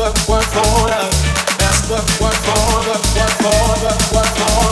What what for love. That's what what for what what for what what for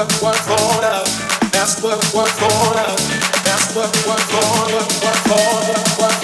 work, work for love. That's work, work for love. That's work, work for love. Work for love. Work.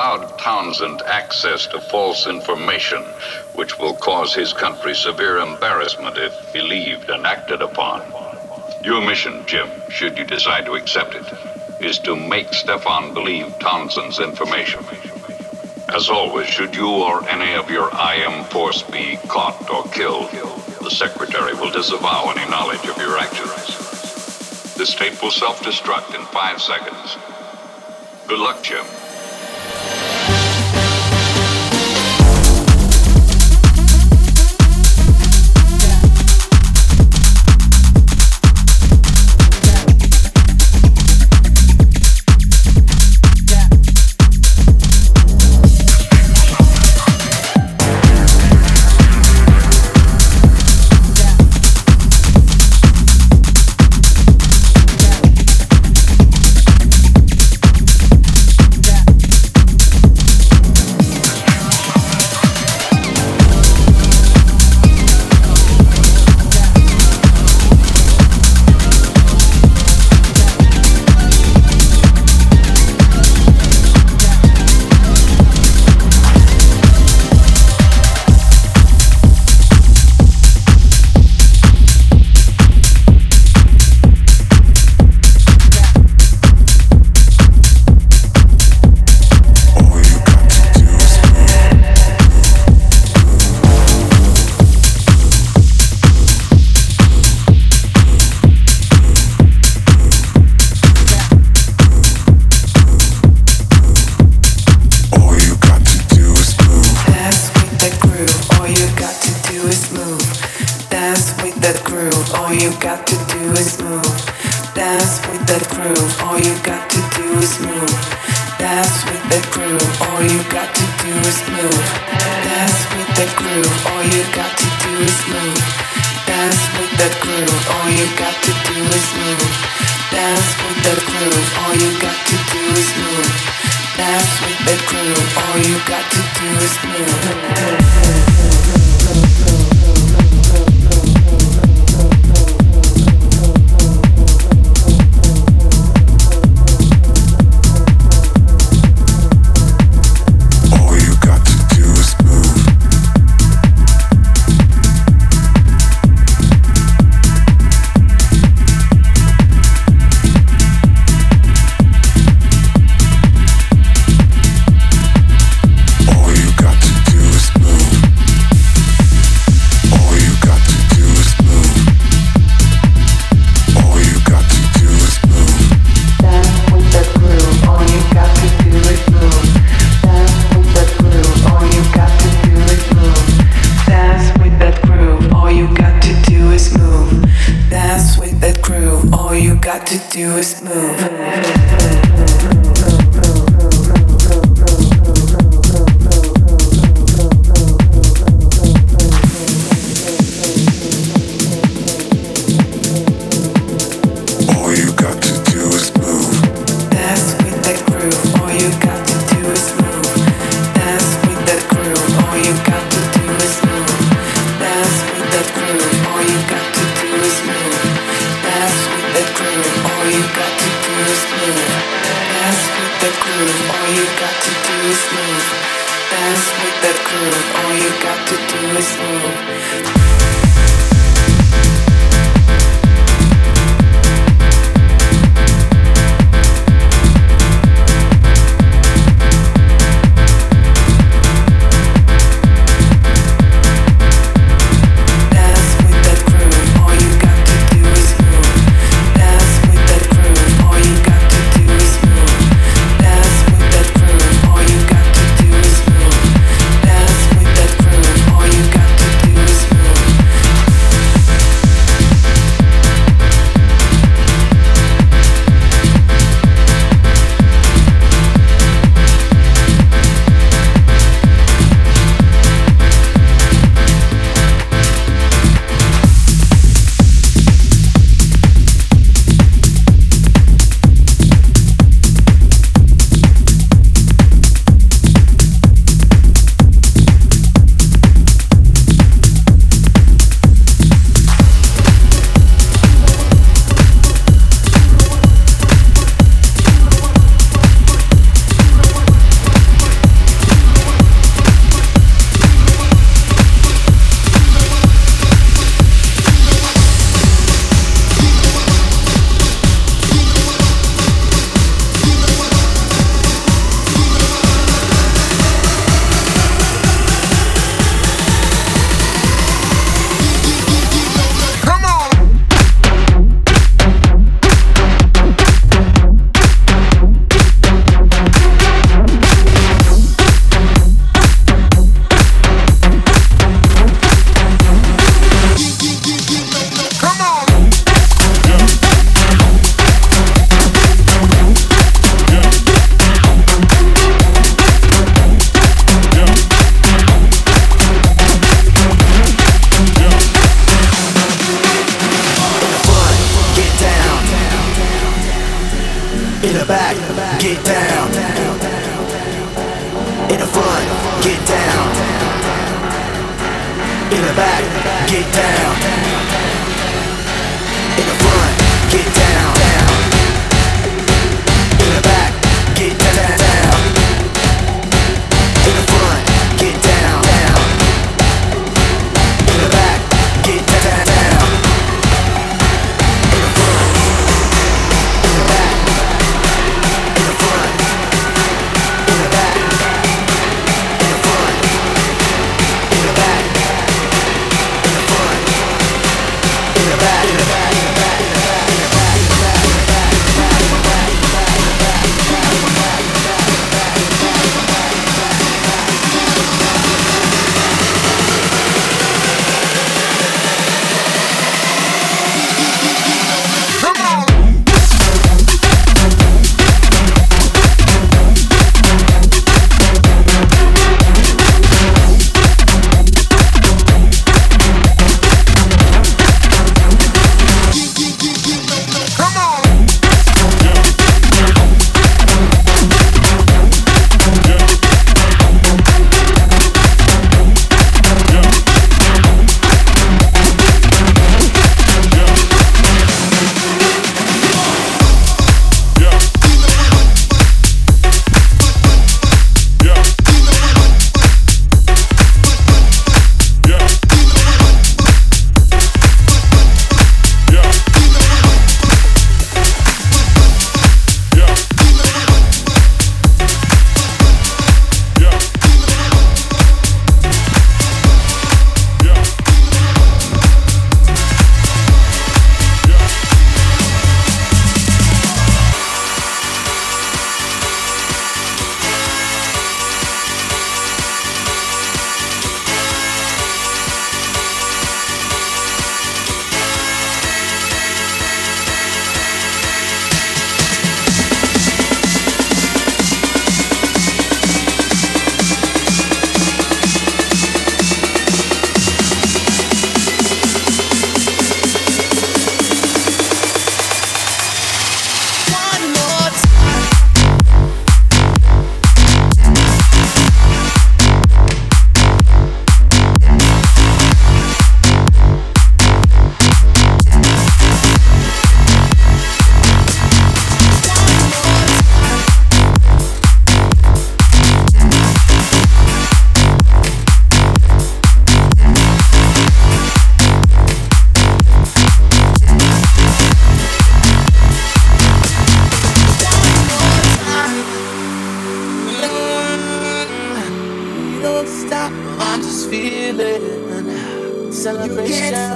Allowed Townsend access to false information, which will cause his country severe embarrassment if believed and acted upon. Your mission, Jim, should you decide to accept it, is to make Stefan believe Townsend's information. As always, should you or any of your IM force be caught or killed, the Secretary will disavow any knowledge of your actions. This tape will self-destruct in five seconds. Good luck, Jim. Música move.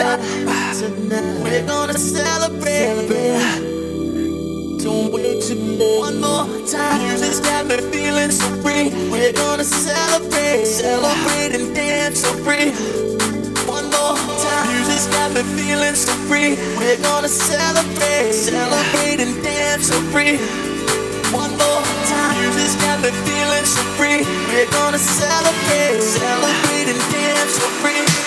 tonight. tonight. We're gonna celebrate. celebrate. Don't wait too long. one more time. Music's got me feeling so free. We're gonna celebrate, celebrate and dance so free. One more time. Music's got me feeling so free. We're gonna celebrate, celebrate and dance so free. One more time. Music's got me feeling so free. We're gonna celebrate, celebrate and dance so free.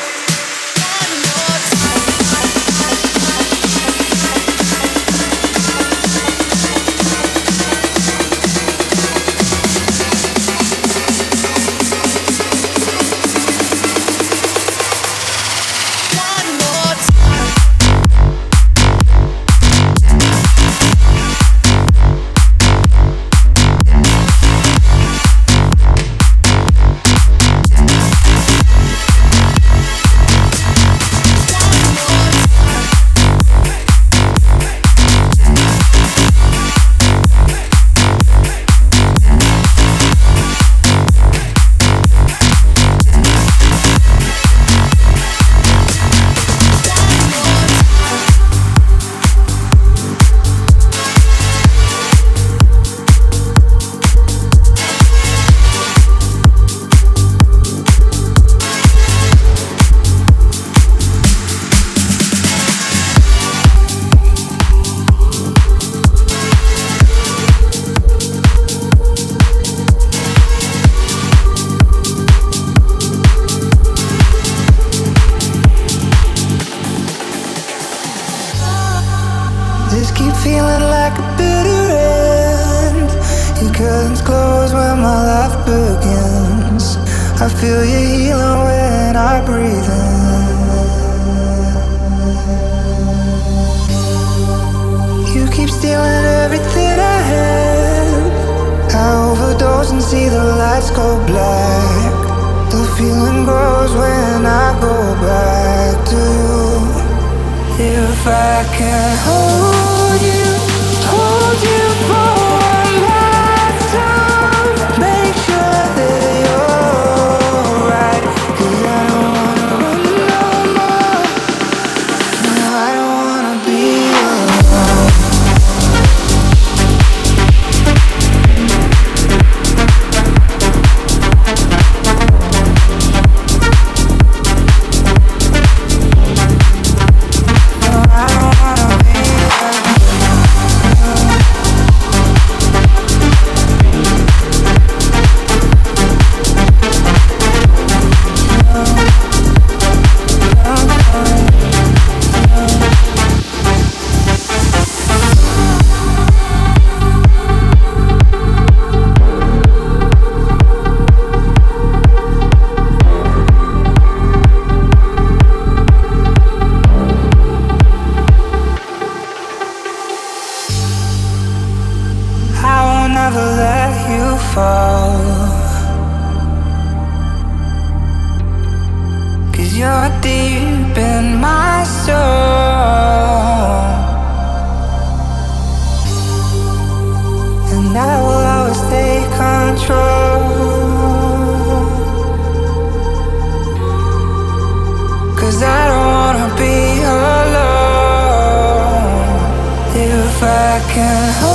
keep feeling like a bitter end. Your curtains close when my life begins. I feel you healing when I breathe in. You keep stealing everything I have. I overdose and see the lights go black. The feeling grows when I go back to you. If I can hold fall. Cause you're deep in my soul. And I will always take control. Cause I don't wanna be alone. If I can